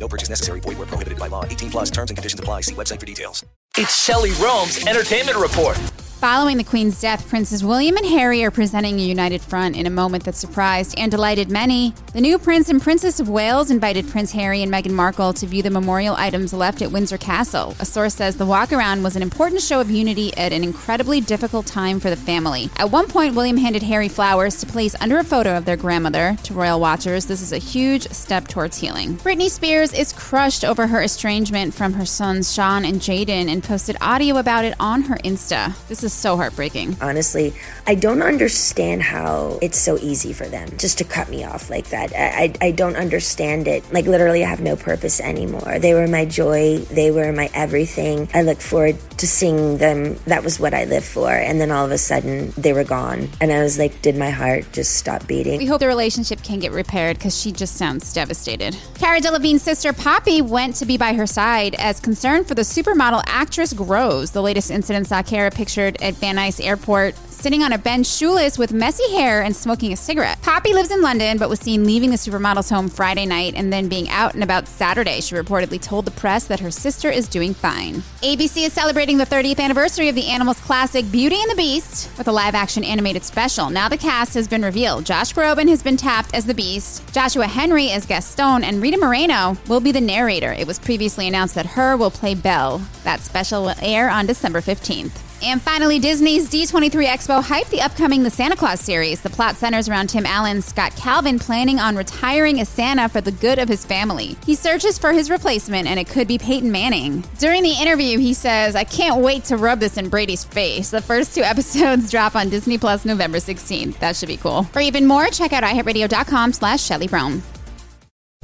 No purchase necessary. Void where prohibited by law. 18 plus terms and conditions apply. See website for details. It's Shelley Rome's Entertainment Report. Following the Queen's death, Princes William and Harry are presenting a united front in a moment that surprised and delighted many. The new Prince and Princess of Wales invited Prince Harry and Meghan Markle to view the memorial items left at Windsor Castle. A source says the walk around was an important show of unity at an incredibly difficult time for the family. At one point, William handed Harry flowers to place under a photo of their grandmother. To royal watchers, this is a huge step towards healing. Britney Spears is crushed over her estrangement from her sons Sean and Jayden and posted audio about it on her Insta. This is so heartbreaking. Honestly, I don't understand how it's so easy for them just to cut me off like that. I, I, I don't understand it. Like, literally, I have no purpose anymore. They were my joy, they were my everything. I look forward to seeing them. That was what I lived for. And then all of a sudden, they were gone. And I was like, did my heart just stop beating? We hope the relationship can get repaired because she just sounds devastated. Cara Delevingne's sister Poppy went to be by her side as concern for the supermodel actress grows. The latest incident saw Cara pictured at Van Nuys Airport sitting on a bench shoeless with messy hair and smoking a cigarette. Poppy lives in London but was seen leaving the supermodel's home Friday night and then being out and about Saturday. She reportedly told the press that H.E.R. sister is doing fine. ABC is celebrating the 30th anniversary of the Animals classic Beauty and the Beast with a live action animated special. Now the cast has been revealed. Josh Groban has been tapped as the Beast, Joshua Henry as Gaston, and Rita Moreno will be the narrator. It was previously announced that her will play Belle. That special will air on December 15th. And finally, Disney's D23 Expo hyped the upcoming The Santa Claus series. The plot centers around Tim Allen's Scott Calvin planning on retiring as Santa for the good of his family. He searches for his replacement, and it could be Peyton Manning. During the interview, he says, I can't wait to rub this in Brady's face. The first two episodes drop on Disney Plus November 16th. That should be cool. For even more, check out iHeartRadio.com slash Shelly.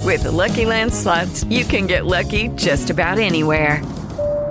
With the Lucky Land slots, you can get lucky just about anywhere.